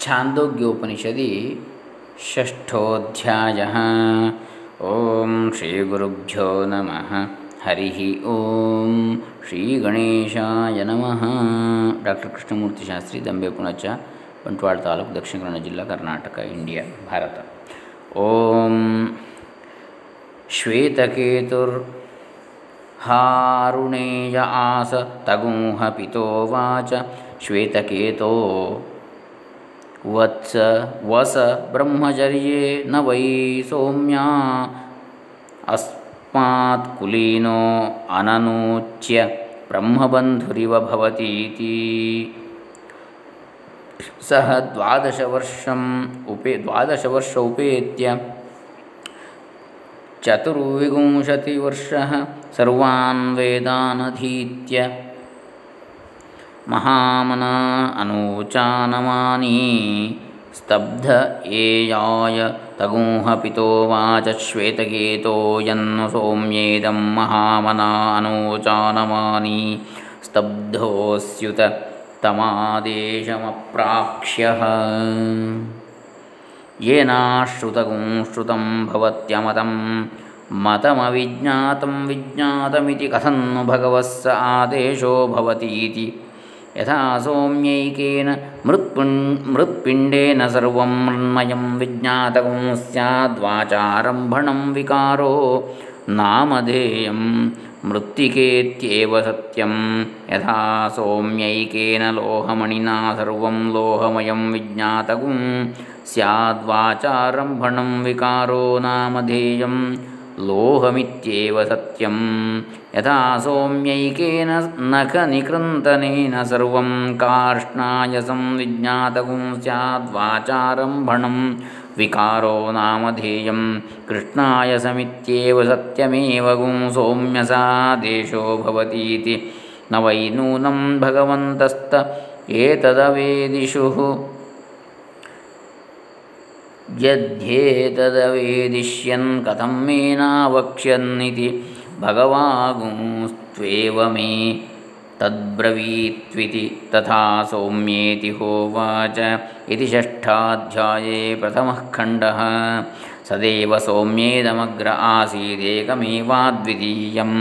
छान्दोग्योपनिषदि षष्ठोऽध्यायः ॐ श्रीगुरुभ्यो नमः हरिः ॐ श्रीगणेशाय नमः ಡಾಕ್ಟರ್ ಕೃಷ್ಣಮೂರ್ತಿ ಶಾಸ್ತ್ರಿ ದಂಬೆ ಪುಣಚ ಬಂಟ್ವಾಳ ತಾಲೂಕು ದಕ್ಷಿಣ ಕನ್ನಡ ಜಿಲ್ಲಾ ಕರ್ನಾಟಕ ಇಂಡಿಯಾ ಭಾರತ ಓಂ ಶ್ವೇತಕೇತುರ್ हारुणेय आस तगुंह पितो वाच ವತ್ಸ ವಸ ಬ್ರಹ್ಮಚರ್ಯೇ ನ ವೈ ಸೌಮ್ಯ ಅಸ್ಮಾತ್ ಕುಲೀನೋ ಅನನೂಚ್ಯ ಬ್ರಹ್ಮಬಂಧುರಿವ ಭವತೀತಿ ಸಹ ದ್ವಾದಶವರ್ಷಂ ಉಪೇ ದ್ವಾದಶವರ್ಷ ಉಪೇತ್ಯ ಚತುರ್ವಿಂಶತಿವರ್ಷ ಸರ್ವಾನ್ ವೇದಾನಧೀತ್ಯ महामना अनूचानमानी। स्तब्ध एयाय तगुंहपितोवाच श्वेतकेतो यन्न सौम्येदं महामना अनूचानमानी। स्तब्धोऽस्युत तमादेशमप्राक्ष्यः येनाश्रुतगुं श्रुतं भवत्यमतं मतमविज्ञातं विज्ञातमिति कथन्नु भगवः स आदेशो भवतीति ಯಥಾ ಸೌಮ್ಯೈಕೇನ ಮೃತ್ಪುಣ್ ಮೃತ್ಪಿಂಡೇನ ಸರ್ವಂ ಮೃಣ್ಮಯಂ ವಿಜ್ಞಾತಕಂ ಸ್ಯಾದ್ವಾಚಾರಂಭಣಂ ವಿಕಾರೋ ನಾಮಧೇಯಂ ಮೃತ್ತಿಕೇತ್ಯೇವ ಸತ್ಯಂ ಯಥಾ ಸೌಮ್ಯೈಕೇನ ಲೋಹಮಣಿನಾ ಸರ್ವಂ ಲೋಹಮಯಂ ವಿಜ್ಞಾತಕಂ ಸ್ಯಾದ್ವಾಚಾರಂಭಣಂ ವಿಕಾರೋ ನಾಮಧೇಯಂ लोहमित्येव सत्यं यथा सौम्यैकेन नखनिकृन्तनेन सर्वं कार्ष्णायसं विज्ञातगुं स्याद्वाचारम्भणं विकारो नामधेयं कृष्णायसमित्येव सत्यमेव गुं सौम्यसादेशो भवतीति न वै नूनं भगवन्तस्त एतदवेदिषुः यद्ध्येतदवेदिष्यन् कथं मेनावक्ष्यन्निति भगवागुंस्त्वेव मे तद्ब्रवीत्विति तथा सौम्येति होवाच इति षष्ठाध्याये प्रथमः खण्डः। सदेव सौम्येदमग्र आसीदेकमेवाद्वितीयं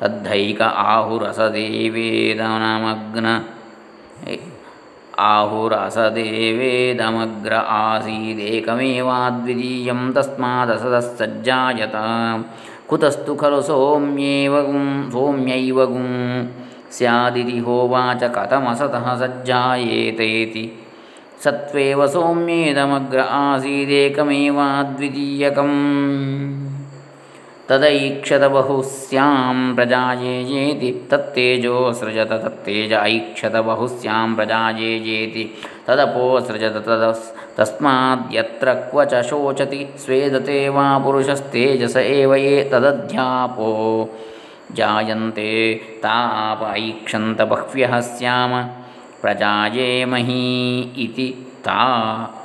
तद्धैक आहुरसदेवेदनमग्न आहुरसदेवेदमग्र आसीदेकमेवाद्वितीयं तस्मादसदः सज्जायत कुतस्तु खलु सौम्येव गुं सौम्यैव गुं। स्यादिति होवाच कथमसतः सज्जायेतेति। सत्त्वेव सौम्येदमग्र आसीदेकमेवाद्वितीयकम् तदैक्षत बहुस्यां प्रजायेजेति तत्तेजो सृजत तत्तेज ऐक्षत बहुस्यां प्रजायेजेति तदपोसृजत तदस् तस्माद्यत्र क्व च शोचति स्वेदते वा पुरुषस्तेजस एव ये तदध्यापो। जायन्ते ताप ऐक्षन्त बह्व्यः स्याम। प्रजायेमही इति ता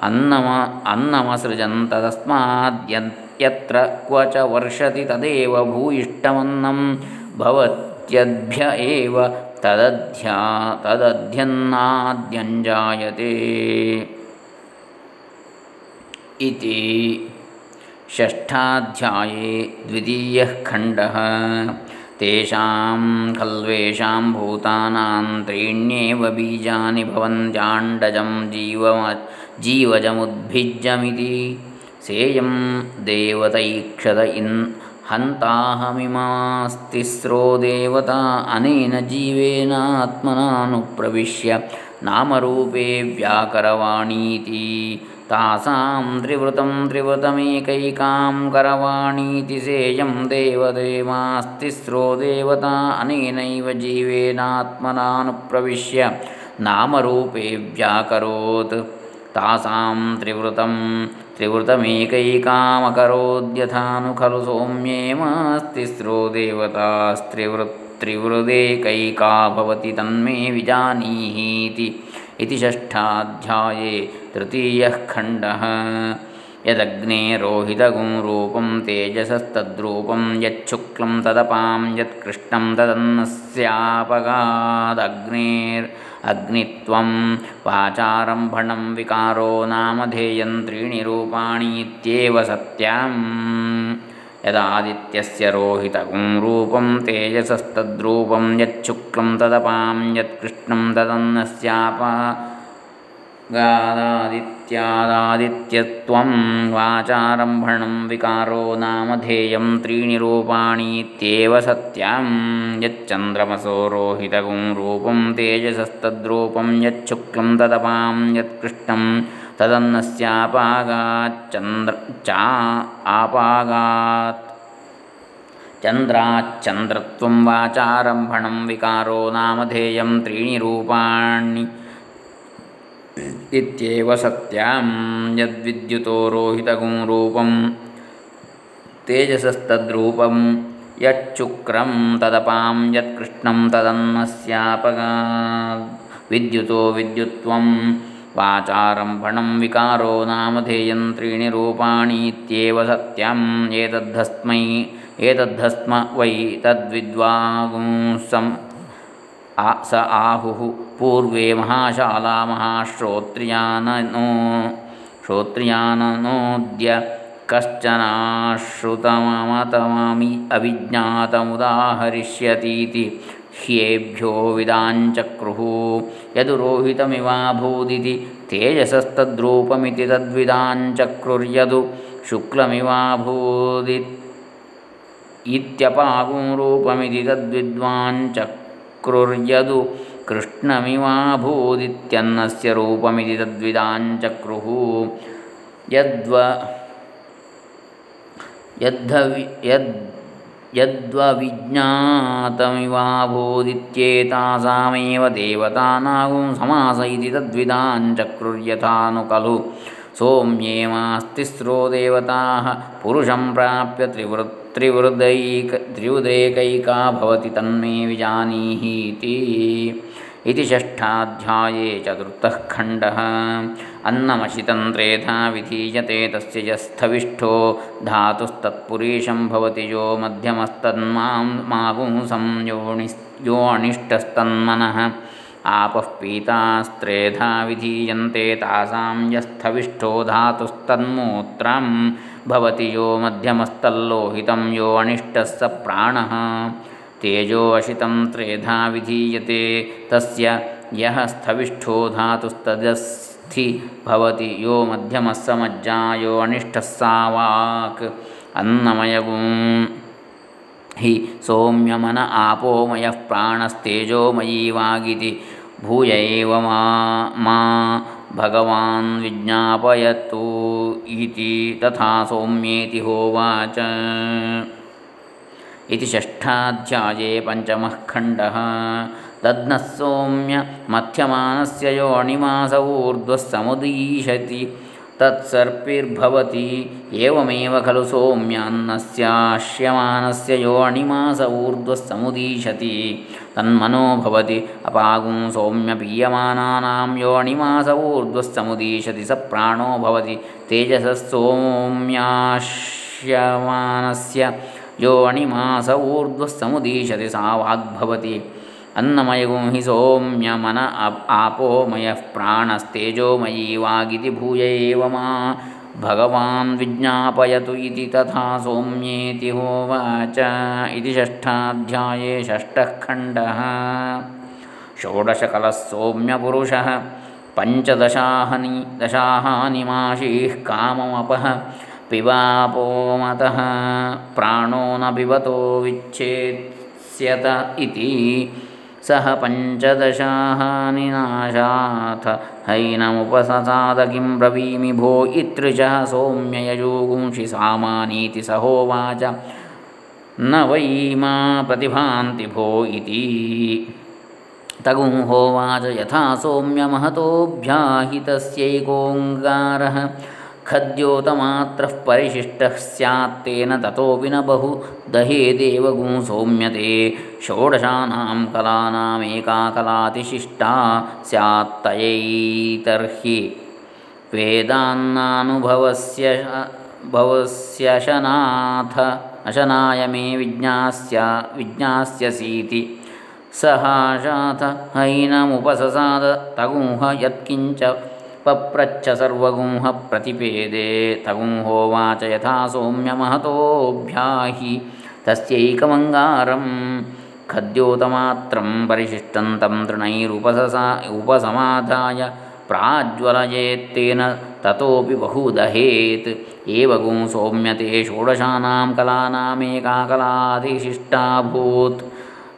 अन्नम अन्नमसृजन्त तस्माद्यन् यत्र क्व च वर्षति तदेव भूयिष्ठमन्नं भवत्यद्भ्य एव तदध्या तदध्यन्नाद्यञ्जायते। इति षष्ठाध्याये द्वितीयः खण्डः। तेषां खल्वेषां भूतानां त्रीण्येव बीजानि भवन्त्याण्डजं जीवम जीवजमुद्भिज्यमिति ಸೇಯಂ ದೇವತೈಕ್ಷದ ಇನ್ ಹಂತಾಹಮಿಮಾಸ್ತಿಸ್ರೋ ದೇವತಾ ಅನೇನ ಜೀವೇನಾತ್ಮನಾನುಪ್ರವಿಶ್ಯ ನಾಮರೂಪೇ ವ್ಯಾಕರವಾಣೀತಿ ತಾಸಾಂ ತ್ರಿವೃತಂ ತ್ರಿವೃತಮೇಕೈಕಾಂ ಕರವಾಣೀತಿ ಸೇಯಂ ದೇವದೇವಾಸ್ತಿಸ್ರೋ ದೇವತಾ ಅನೇನೈವ ಜೀವೇನಾತ್ಮನಾನುಪ್ರವಿಶ್ಯ ನಾಮರೂಪೇ ವ್ಯಾಕರೋತ್. तासां त्रिवृतं त्रिवृतमेकैकामकरोद्यथानु खलु सौम्येमास्तिस्रो देवतास्त्रिवृत्त्रिवृदेकैका भवति तन्मे विजानीहीति इति षष्ठाध्याये तृतीयः खण्डः यदग्नेरोहितगुं रूपं तेजसस्तद्रूपं यच्छुक्लं तदपां यत्कृष्णं तदन्नस्यापगादग्नेर् अग्नित्वं वाचारम्भणं विकारो नामधेयं त्रीणि रूपाणीत्येव सत्यम्। यदादित्यस्य रोहितगुं रूपं तेजसस्तद्रूपं यच्छुक्लं तदपां यत्कृष्णं तदन्नस्याप गादादित्यादादित्यत्वं वाचारम्भणं विकारो नामधेयं त्रीणि रूपाणीत्येव सत्यं। यच्चन्द्रमसो रोहितगुं रूपं तेजसस्तद्रूपं यच्छुक्लं तदपां यत्कृष्णं तदन्नस्यापागाच्चन्द्र चा आपागात्। चन्द्राच्चन्द्रत्वं वाचारम्भणं विकारो नामधेयं त्रीणि रूपाणि ಇತ್ಯೇವ ಸತ್ಯಂ ಯದ್ವಿದ್ಯುತೋ ರೋಹಿತಗುಂ ರೂಪಂ ತೇಜಸಸ್ತದ್ರೂಪಂ ಯಚ್ಚುಕ್ರಂ ತದಪಾಂ ಯತ್ಕೃಷ್ಣಂ ತದನ್ನಸ್ಯಾಪಗಾ ವಿದ್ಯುತೋ ವಿದ್ಯುತ್ವಂ ವಾಚಾರಂಭಣಂ ವಿಕಾರೋ ನಾಮಧೇಯಂ ತ್ರೀಣಿ ರೂಪಾಣೀತ್ಯೇವ ಸತ್ಯಂ ಏತದ್ಧಸ್ಮೈ ಏತದ್ಧಸ್ಮ ವೈ ತದ್ವಿದ್ವಾಗುಂಸಂ ಆ ಸ ಆಹುಹು पूर्वे महाशाला महाश्रोत्रियाननो श्रोत्रियाननोद्य कश्चनाश्रुतमतममि अविज्ञातमुदाहरिष्यतीति। ह्येभ्यो विदाञ्चक्रुः यदुरोहितमिवाभूदिति तेजसस्तद्रूपमिति तद्विदाञ्चक्रुर्यदु शुक्लमिवाभूदि इत्यपागुं रूपमिति तद्विद्वाञ्चक्रुर्यदु कृष्णमिवाभूदित्यन्नस्य रूपमिति तद्विदाञ्चक्रुः यद्व यद्धवि यद् यद्वविज्ञातमिवाभूदित्येतासामेव देवतानागुं समास इति तद्विदाञ्चक्रुर्यथा नु खलु सोम्येमास्तिस्रो देवताः पुरुषं प्राप्य त्रिवृत् त्रिवृदैक त्रिवृदैकैका भवति तन्मे विजानीहीति इति षष्ठाध्याये चतुर्थः खण्डः। अन्नमशितं त्रेधा विधीयते तस्य यस्थविष्ठो धातुस्तत्पुरीशं भवति यो मध्यमस्तन्मां मापुंसं योणि योऽनिष्टस्तन्मनः आपः पीतास्त्रेधा विधीयन्ते तासां यस्थविष्ठो धातुस्तन्मूत्रं। भवति यो मध्यमस्तल्लोहितं यो अनिष्टः स प्राणः। तेजो अशितं त्रेधा विधीयते तस्य यः स्थविष्ठो धातुस्तदस्थि भवति यो मध्यमः स मज्जा यो अनिष्टः सा वाक्। अन्नमयगुं हि सौम्यमन आपोमयः प्राणस्तेजोमयी वागिति भूय एव मा मा भगवान् विज्ञापयतु इति तथा सौम्येति होवाच। इति षष्ठाध्याये पञ्चमः खण्डः। तद्नः सौम्य मध्यमानस्य योऽणिमास ऊर्ध्वः समुदीशति तत्सर्पिर्भवति। एवमेव खलु सौम्यान्नस्याश्यमानस्य योऽणिमास ऊर्ध्वः समुदीशति तन्मनो भवति। अपागुं सौम्यपीयमानानां योऽणिमास ऊर्ध्वः समुदीशति स प्राणो भवति। तेजसः सौम्याश्यमानस्य यो अणिमास ऊर्ध्वः समुदीशति सा वाग्भवति। अन्नमयगुं हि सौम्यमन आपोमयः प्राणस्तेजोमयी वागिति भूय एव मा भगवान् विज्ञापयतु इति तथा सौम्येति होवाच। इति षष्ठाध्याये षष्ठः खण्डः। षोडशकलः सौम्यपुरुषः। पञ्चदशाहनि दशाहानिमाशीः काममपः पिबापोमतः प्राणो न पिबतो विच्छेत्स्यत इति सः पञ्चदशाहानिनाशाथ हैनमुपससाद किं ब्रवीमि भो इतृचः सौम्ययजोगुंषि सामानीति सहोवाच। न वै मा प्रतिभान्ति भो इति। तगुं होवाच यथा सौम्यमहतोऽभ्याहितस्यैकोङ्गारः। खद्योतमात्रः परिशिष्टः स्यात्तेन ततोपि न बहु दहेदेवगुं सौम्यते। षोडशानां कलानामेका कलातिशिष्टा स्यात्तयैतर्हि वेदान्नानुभवस्य भवस्यशनाथ अशनाय मे विज्ञास्य विज्ञास्यसीति। सहाशाथ हैनमुपससाद तगुंह यत्किञ्च ಪಪ್ರಚ್ಛ ಸರ್ವಗುಂಹ ಪ್ರತಿಪೇದೆ ತಗುಂ ಹೋವಾಚ ಯಥಾ ಸೌಮ್ಯ ಮಹತೋಭ್ಯಾಹಿ ತಸ್ಯೈಕಮಂಗಾರಂ ಖದ್ಯೋತಮಾತ್ರಂ ಪರಿಶಿಷ್ಟಂ ತಂ ತೃಣೈರುಪಸಸಾ ಉಪಸಮಾಧಾಯ ಪ್ರಾಜ್ವಲಯೇತ್ತೇನ ತತೋಪಿ ಬಹು ದಹೇತ್ ಏವಗುಂ ಸೌಮ್ಯತೆ ಷೋಡಶಾನಾಂ ಕಲಾನಾಮೇಕಾ ಕಲಾದಿಶಿಷ್ಟಾಭೂತ್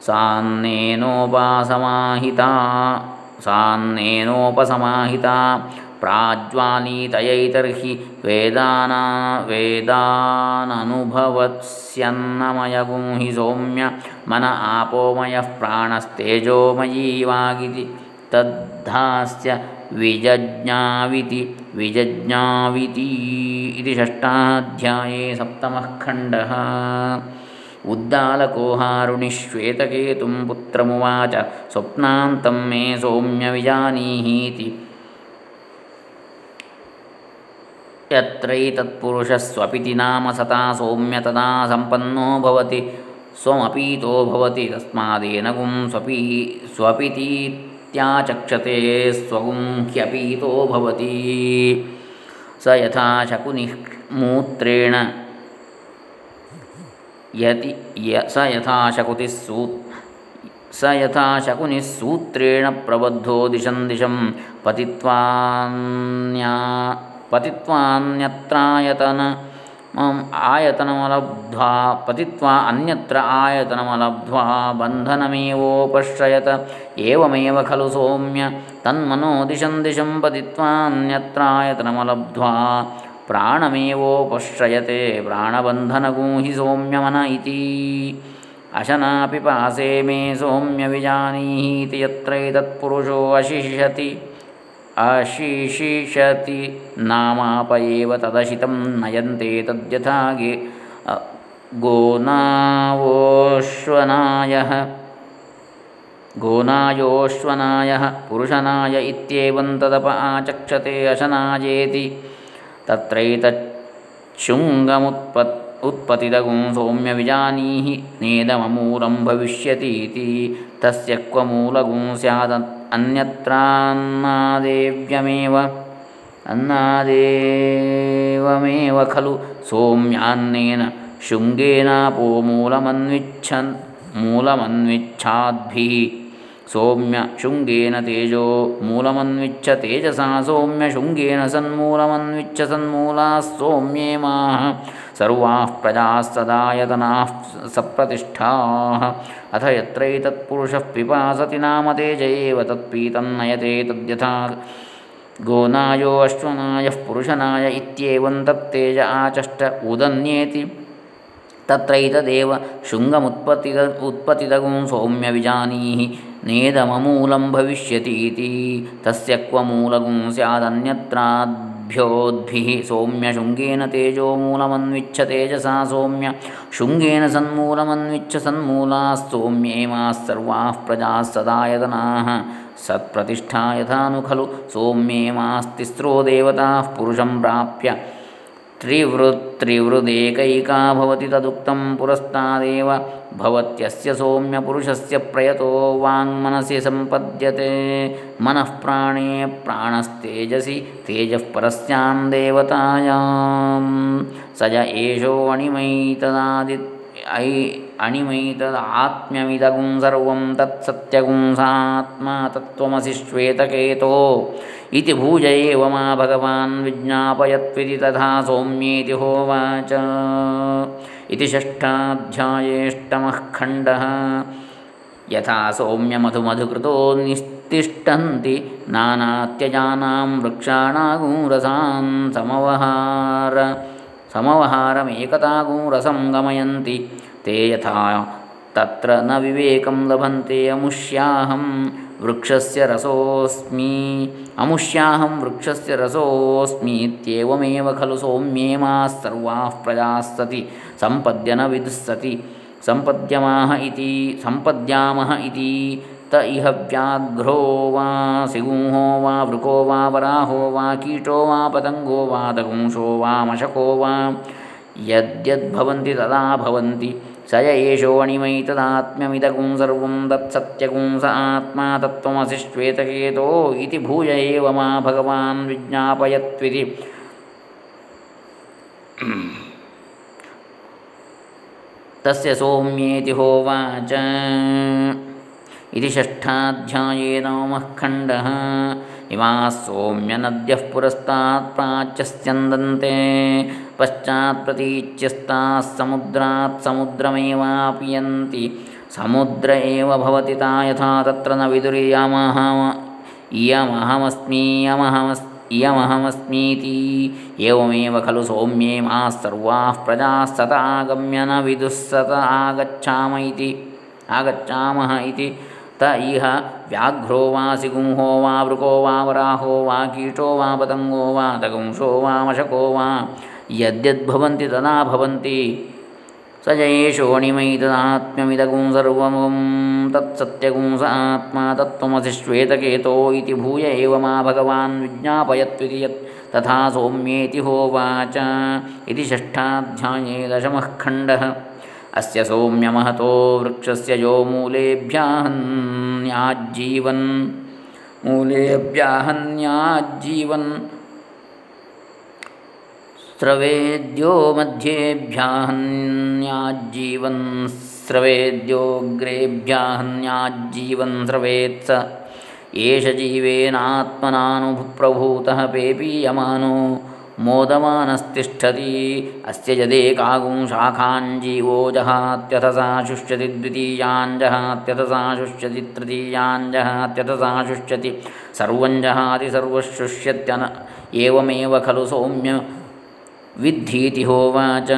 ಸಾನ್ನೇನೋಪಾಸಮಾಹಿತಾ सान्नेनोपसमाहिता प्राज्वालीतयैतर्हि वेदाना वेदाननुभवत्स्यन्नमयगुं हि सौम्य मन आपोमयः प्राणस्तेजोमयी वागिति तद्धास्य विजज्ञाविति विजज्ञाविति इति षष्ठाध्याये सप्तमः खण्डः उद्दालकोहारुणिश्वेतकेतुं पुत्रमुवाच स्वप्नान्तं मे सौम्यविजानीहीति यत्रैतत्पुरुषस्वपिति नाम सता सौम्य तदा सम्पन्नो भवति स्वमपीतो भवति तस्मादेन गुं स्वपी स्वपितीत्याचक्षते स्वगुं ह्यपीतो भवति स यथा शकुनिः मूत्रेण ಯತಿ ಯ ಸ ಯಥಾ ಶಕುತಿಸ್ಸೂ ಸ ಯಥಾ ಶಕುನಿಸ್ಸೂತ್ರೇಣ ಪ್ರಬದ್ಧೋ ದಿಶಂ ದಿಶಂ ಪತಿತ್ವಾನ್ಯಾ ಪತಿತ್ವಾನ್ಯತ್ರಾಯತನ ಆಯತನಮಲಬ್ಧ್ವಾ ಪತಿತ್ವಾ ಅನ್ಯತ್ರ ಆಯತನಮಲಬ್ಧ್ವಾ ಬಂಧನಮೇವೋಪಶ್ರಯತ ಏವಮೇವ ಖಲು ಸೌಮ್ಯ ತನ್ಮನೋ ದಿಶಂ ದಿಶಂ ಪತಿತ್ವಾನ್ಯತ್ರಾಯತನಮಲಬ್ಧ್ವಾ प्राणमेवोपश्रयते प्राणबन्धनगुं हि सौम्यमन इति। अशनापिपासे मे सौम्यविजानीहीति यत्रैतत्पुरुषो अशिषति अशिशिषति नामाप एव तदशितं नयन्ते तद्यथा गे गोनावोश्वनायः गोनायोश्वनायः पुरुषनाय इत्येवं तदप आचक्षते अशनायेति तत्रैतच्छुङ्गमुत्पत् उत्पतिदगुं सौम्यविजानीहि नेदममूलं भविष्यतीति। तस्य क्व मूलगुं स्याद अन्यत्रान्नादेव्यमेव अन्नादेवमेव खलु। सौम्यान्नेन शुङ्गेनापो मूलमन्विच्छन् मूलमन्विच्छाद्भिः ಸೌಮ್ಯ ಶೃಂಗೇನ ತೇಜೋ ಮೂಲಮನ್ವಿಚ್ಛ ತೇಜಸಾ ಸೌಮ್ಯ ಶೃಂಗೇನ ಸನ್ಮೂಲಮನ್ವಿಚ್ಛ ಸನ್ಮೂಲಾ ಸೌಮ್ಯೇ ಮಾಹ. ಸರ್ವಾ ಪ್ರಜಾಸ್ತದಾಯತನಾ ಸಪ್ರತಿಷ್ಠಾ. ಅಥ ಯತ್ರೈತತ್ಪುರುಷ ಪಿಪಾಸತಿ ನಾಮ ತೇಜಯೇವ ತತ್ಪೀತನ್ನಯತೆ ತದ್ಯಥಾ ಗೋನಾಯೋ ಅಶ್ವನಾಯ ಪುರುಷನಾಯ ಇತ್ಯೇವಂ ತತ್ತೇಜ ಆಚಷ್ಟ ಉದನ್ಯೇತಿ. ತತ್ರೈತದೇವ ಶೃಂಗಮುತ್ಪತ್ತಿದ ಉತ್ಪತ್ತಿದಗುಂ ಸೌಮ್ಯ ವಿಜಾನೀಹಿ. नेदममूलं भविष्यतीति तस्य क्व मूलगुं स्यादन्यत्राद्भ्योद्भिः सौम्यशृङ्गेन तेजो मूलमन्विच्छ तेजसा सौम्य शृङ्गेन सन्मूलमन्विच्छ सन्मूलाः सौम्येमाः सर्वाः प्रजाः सदायतनाः सत्प्रतिष्ठा यथा नु खलु सौम्येमास्तिस्रो देवताः पुरुषं प्राप्य त्रिवृत्त्रिवृदेकैका भवति तदुक्तं पुरस्तादेव, भवत्यस्य सौम्यपुरुषस्य प्रयतो वाङ्मनसि सम्पद्यते। मनः प्राणे प्राणस्तेजसि, तेजः परस्यां देवतायां। स एषोऽणिमैतदादि ऐ अणिमैतदात्म्यमिदगुं सर्वं तत्सत्यगुं सात्मा तत्त्वमसि श्वेतकेतो इति भूज एव मा भगवान् विज्ञापयत्विति तथा सौम्येति होवाच। इति षष्ठाध्यायेष्टमः खण्डः। यथा सौम्यमधुमधुकृतो निस्तिष्ठन्ति नानात्यजानां वृक्षाणागूरसान् समवहार। ಸಮವಹಾರಮೇಕತಾಗುಂ ರಸಂ ಗಮಯಂತಿ ತೇ ಯಥಾ ತತ್ರ ನ ವಿವೇಕಂ ಲಭಂತೆ ಅಮುಷ್ಯಾಹಂ ವೃಕ್ಷಸ್ಯ ರಸೋಸ್ಮಿ ಅಮುಷ್ಯಾಹಂ ವೃಕ್ಷಸ್ಯ ರಸೋಸ್ಮಿ ಇತ್ಯೇವಮೇವ ಖಲು ಸೌಮ್ಯೇಮಾಸ್ಸರ್ವಾ ಪ್ರಜಾಸ್ಸತಿ ಸಂಪದ್ಯನ ವಿದುಸ್ಸತಿ ಸಂಪದ್ಯಮಾಹ ಇತಿ ಸಂಪದ್ಯಾಮಹ ಇತಿ त इह व्याघ्रो वा सिंहो वा वृको वा वराहो वा कीटो वा पतङ्गो वा दगुंशो वा मशको वा यद्यद्भवन्ति तदा भवन्ति। स य एषोऽणिमैतदात्म्यमिदगुं सर्वं तत्सत्यगुं स आत्मा तत्त्वमसि श्वेतकेतो इति भूय एव मा भगवान् विज्ञापयत्विति। तस्य सौम्येति होवाच। इति षष्ठाध्याये नवमः खण्डः इमाः सौम्यनद्यः पुरस्तात् प्राच्यस्यन्दन्ते पश्चात् प्रतीच्यस्ताः समुद्रात् समुद्रमेवापियन्ति समुद्र एव भवति ता यथा तत्र न विदुर्यमः इयमहमस्मीयमहमस् इयमहमस्मीति एवमेव खलु सौम्ये माः सर्वाः प्रजाः सत आगम्य न विदुः सत आगच्छाम इति आगच्छामः इति त इह व्याघ्रो वा सिंहो वा वृको वा वराहो वा कीटो वा पतङ्गो वा दगुंशो वा मशको वा यद्यद्भवन्ति तदा भवन्ति। स जयेशोऽणिमैतदात्म्यमिदगुं सर्वं तत्सत्यगुं स आत्मा तत्त्वमसि श्वेतकेतो इति भूय एव मा भगवान् विज्ञापयत्विति यत् तथा सौम्येति होवाच। इति षष्ठाध्याये दशमः खण्डः। अस्य सौम्यमहतो वृक्षस्य यो मूलेभ्याहन्याज्जीवन् मूलेभ्याहन्याज्जीवन् स्रवेद्यो मध्येभ्याहन्याज्जीवन् स्रवेद्योऽग्रेभ्याहन्याज्जीवन् स्रवेत्स एष जीवेनात्मनानुभुप्रभूतः पेपीयमानो। मोदमानस्तिष्ठति। अस्य यदेकागुं शाखाञ्जीवो जहात्यथसा शुष्यति द्वितीयाञ्जहात्यथसा शुष्यति तृतीयाञ्जहात्यथसा शुष्यति। सर्वं सर्वशुष्यत्यन। एवमेव खलु सौम्य विद्धीति होवाच।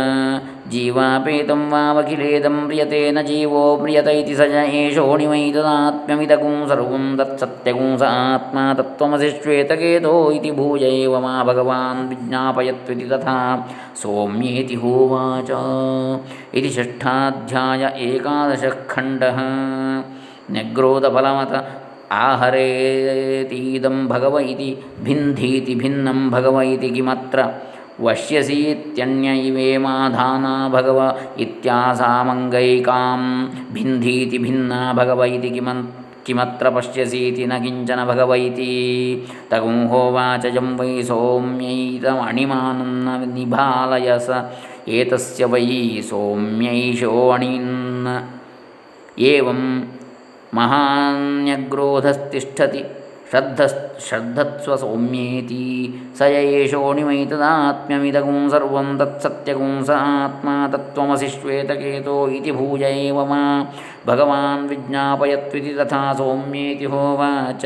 जीवापेतं वावखिलेदं म्रियते न जीवो म्रियत इति स एषोणिमैतदात्म्यमिदगुं सर्वं तत्सत्यगुं स आत्मा तत्त्वमसि श्वेतकेतो इति भूय एव मा भगवान् विज्ञापयत्विति तथा सौम्येति होवाच। इति षष्ठाध्याय एकादशखण्डः। न्यग्रोधफलमत आहरेतीदं भगव इति भिन्धीति भिन्नं भगव इति किमत्र ವಶ್ಯಸೀತ್ಯನ್ಯ ಇವೆ ಮಾಧಾನ ಭಗವ ಇತ್ಯಾಸಾಮಂಗೈಕಾಂ ಭಿಂಧೀತಿ ಭಿನ್ನ ಭಗವ ಇತಿ ಕಿಮನ್ ಕಿಮತ್ರ ಪಶ್ಯಸೀತಿ ನ ಕಿಂಚನ ಭಗವೈತಿ ತಗುಂಹೋವಾಚ ಯಂ ವೈ ಸೌಮ್ಯೈತಮಣಿಮಾನನ್ನ ನಿಭಾಲಯಸ ಏತಸ್ಯ ವೈ ಸೌಮ್ಯೈಷೋ ಅಣೀನ್ ಏವಂ ಮಹಾನ್ಯಗ್ರೋಧಸ್ತಿಷ್ಠತಿ श्रद्ध श्रद्धत्स्व सौम्येति स एषोऽणिमैतदात्म्यमिदगुं सर्वं तत्सत्यगुं स आत्मा तत्त्वमसि श्वेतकेतो इति भूय एव मा। भगवान् विज्ञापयत्विति तथा सौम्येति होवाच।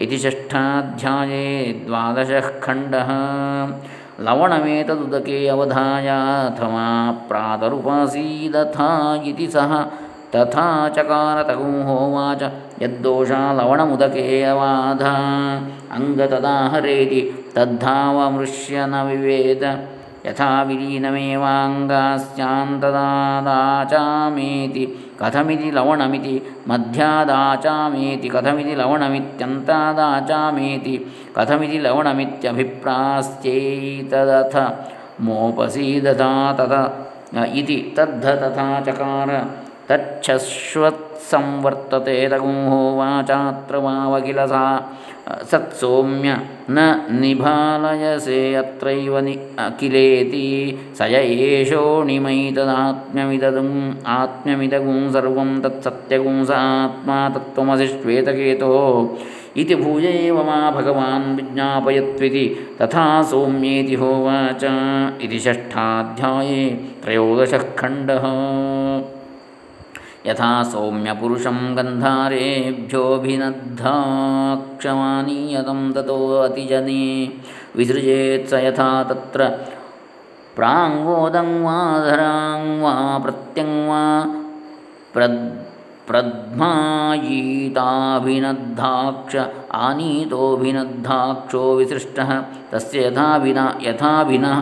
इति षष्ठाध्याये द्वादशः खण्डः। लवणमेतदुदके अवधायाथमा प्रातरुपासीदथा इति सः तथा चकारतगुंहोवाच यद्दोषा लवणमुदके अवाधा अङ्गतदाहरेति तद्धावमृश्य न विवेद यथा विलीनमेवाङ्गास्यान्तदादाचामेति कथमिति लवणमिति मध्यादाचामेति कथमिति लवणमित्यन्तादाचामेति कथमिति लवणमित्यभिप्रास्त्यैतदथ मोपसीदथा तथ इति तद्ध तथा चकार तच्छश्वत्संवर्तते रघुहोवाचात्र वावकिल सा। सत्सौम्य न निभालयसे अत्रैव नि अखिलेति। स य एषोणिमैतदात्म्यमिदम् आत्म्यमिदगुं सर्वं तत्सत्यगुं स आत्मा तत्त्वमसि श्वेतकेतो इति भूय एव मा भगवान् विज्ञापयत्विति। तथा सौम्येति होवाच। इति षष्ठाध्याये त्रयोदशः खण्डः। यथा सौम्यपुरुषं गन्धारेभ्योऽभिनद्धाक्षमानीयतं ततो अतिजने। विसृजेत् स यथा तत्र प्राङ्गोदं वा धरां वा प्रत्यं वा प्रद् प्रध्मायीताभिनद्धाक्ष आनीतोऽभिनद्धाक्षो विसृष्टः। तस्य यथा विना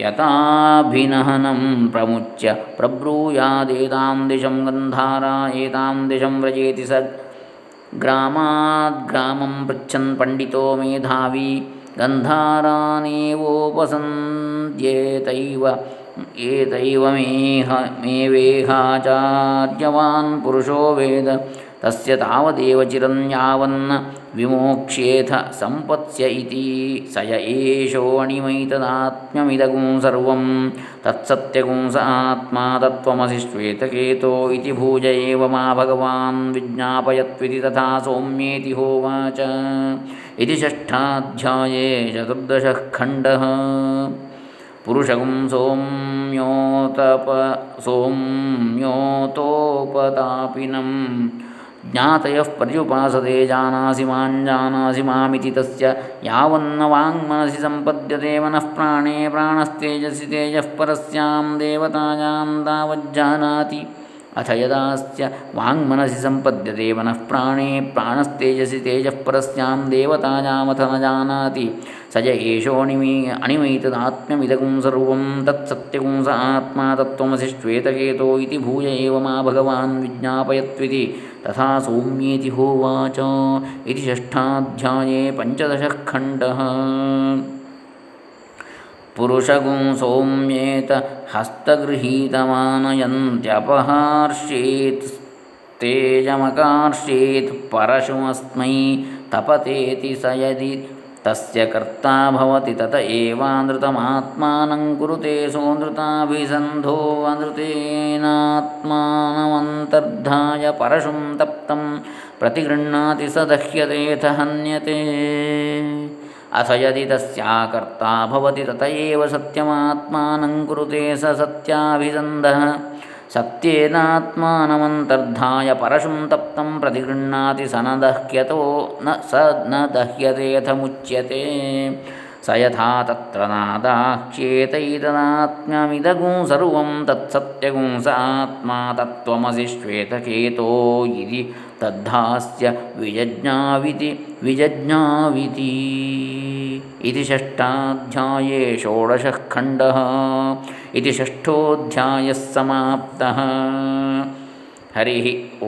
यथा यताभिनहनं प्रमुच्य प्रब्रूयादेतां दिशं गन्धारा, एतां दिशं व्रजेति स ग्रामाद्ग्रामं पृच्छन् पण्डितो मेधावी, गन्धारानेवोपसन्त्येतैव, एतैव मेह मेवेहाचार्यवान् पुरुषो वेद, तस्य तावदेव चिरं यावन्न ವಿಮೋಕ್ಷ್ಯೇಥ ಸಂಪತ್ಸ್ಯ ಇತಿ ಸಯ ಏಷೋಣಿಮೈತದಾತ್ಮ್ಯಮಿದಗುಂ ಸರ್ವಂ ತತ್ಸತ್ಯಗುಂ ಸ ಆತ್ಮಾ ತತ್ವಮಸಿಶ್ವೇತಕೇತೋ ಇತಿ ಭೂಜ ಏವ ಮಾ ಭಗವಾನ್ ವಿಜ್ಞಾಪಯತ್ವಿತಿ ತಥಾ ಸೌಮ್ಯೇತಿ ಹೋವಾಚ ಇತಿ ಷಷ್ಠಾಧ್ಯಾಯೇ ಚತುರ್ದಶಃ ಖಂಡಃ ಪುರುಷಗುಂ ಸೋಮ್ಯೋತಪ ಸೋಮ್ಯೋತೋಪತಾಪಿನಂ ಜ್ಞಾತಯಃ ಪರ್ಯುಪಾಸದೆ ಜಾನಾಸಿ ಮಾಂ ಜಾನಾಸಿ ಮಾಮಿತಿ ತಸ್ಯ ಯಾವನ್ನ ವಾಂಗ್ಮನಸಿ ಸಂಪದ್ಯತೆ ಮನಃ ಪ್ರಾಣೇ ಪ್ರಾಣಸ್ತೇಜಸಿ ತೇಜಃ ಪರಸ್ಯಾಂ ದೇವತಾಯಾಂ ತಾವಜ್ಜಾನಾತಿ अथ यदास्य वाङ्मनसि सम्पद्यते मनः प्राणे प्राणस्तेजसि तेजः परस्यां देवतायामथ न जानाति। स य एषोऽणिमे अणिमैतदात्म्यमिदगुं सर्वं तत्सत्यगुं स आत्मा तत्त्वमसि श्वेतकेतो इति भूय एव मा भगवान् विज्ञापयत्विति। तथा सौम्येति होवाच। इति षष्ठाध्याये पञ्चदशः खण्डः। पुरुषगुं सौम्येत हस्तगृहीतमानयन्त्यपहार्षेत्, तेजमकार्षेत् परशुमस्मै तपतेति स यदि तस्य कर्ता भवति तत एवानृतमात्मानं कुरुते सोऽनृताभिसन्धो अनृतेनात्मानमन्तर्धाय परशुं तप्तं प्रतिगृह्णाति स दह्यतेऽथ हन्यते अथ यदि तस्याकर्ता भवति तत एव सत्यमात्मानं कुरुते स सत्याभिसन्दः सत्येनात्मानमन्तर्धाय परशुं तप्तं प्रतिगृह्णाति स न दह्यतो न स न दह्यतेऽथमुच्यते स ಸಯಥಾ ತತ್ರ ನಾದಾಕ್ಷೇತೈತನಾತ್ಮಮಿದಗುಂ ಸರ್ವಂ ತತ್ಸತ್ಯಗುಂ ಸ ಆತ್ಮ ತತ್ವಮಸಿ ಶ್ವೇತಕೇತೋ ಇದಿ ತದ್ಧಾಸ್ಯ ವಿಜಜ್ಞಾವಿತಿ ವಿಜಜ್ಞಾವಿತಿ ಇತಿ ಷಷ್ಠಾಧ್ಯಾಯೇ ಷೋಡಶಃ ಖಂಡಃ ಇತಿ ಷಷ್ಠೋಧ್ಯಾಯः ಸಮಾಪ್ತಃ ಹರಿः ಓ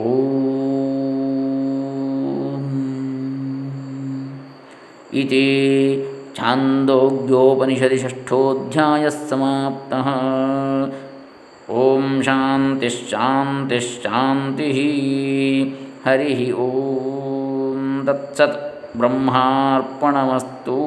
इति छान्दोग्योपनिषदि षष्ठोऽध्यायः समाप्तः। ॐ शान्तिश्शान्तिश्शान्तिः हरिः ॐ तत्सत् ब्रह्मार्पणमस्तु।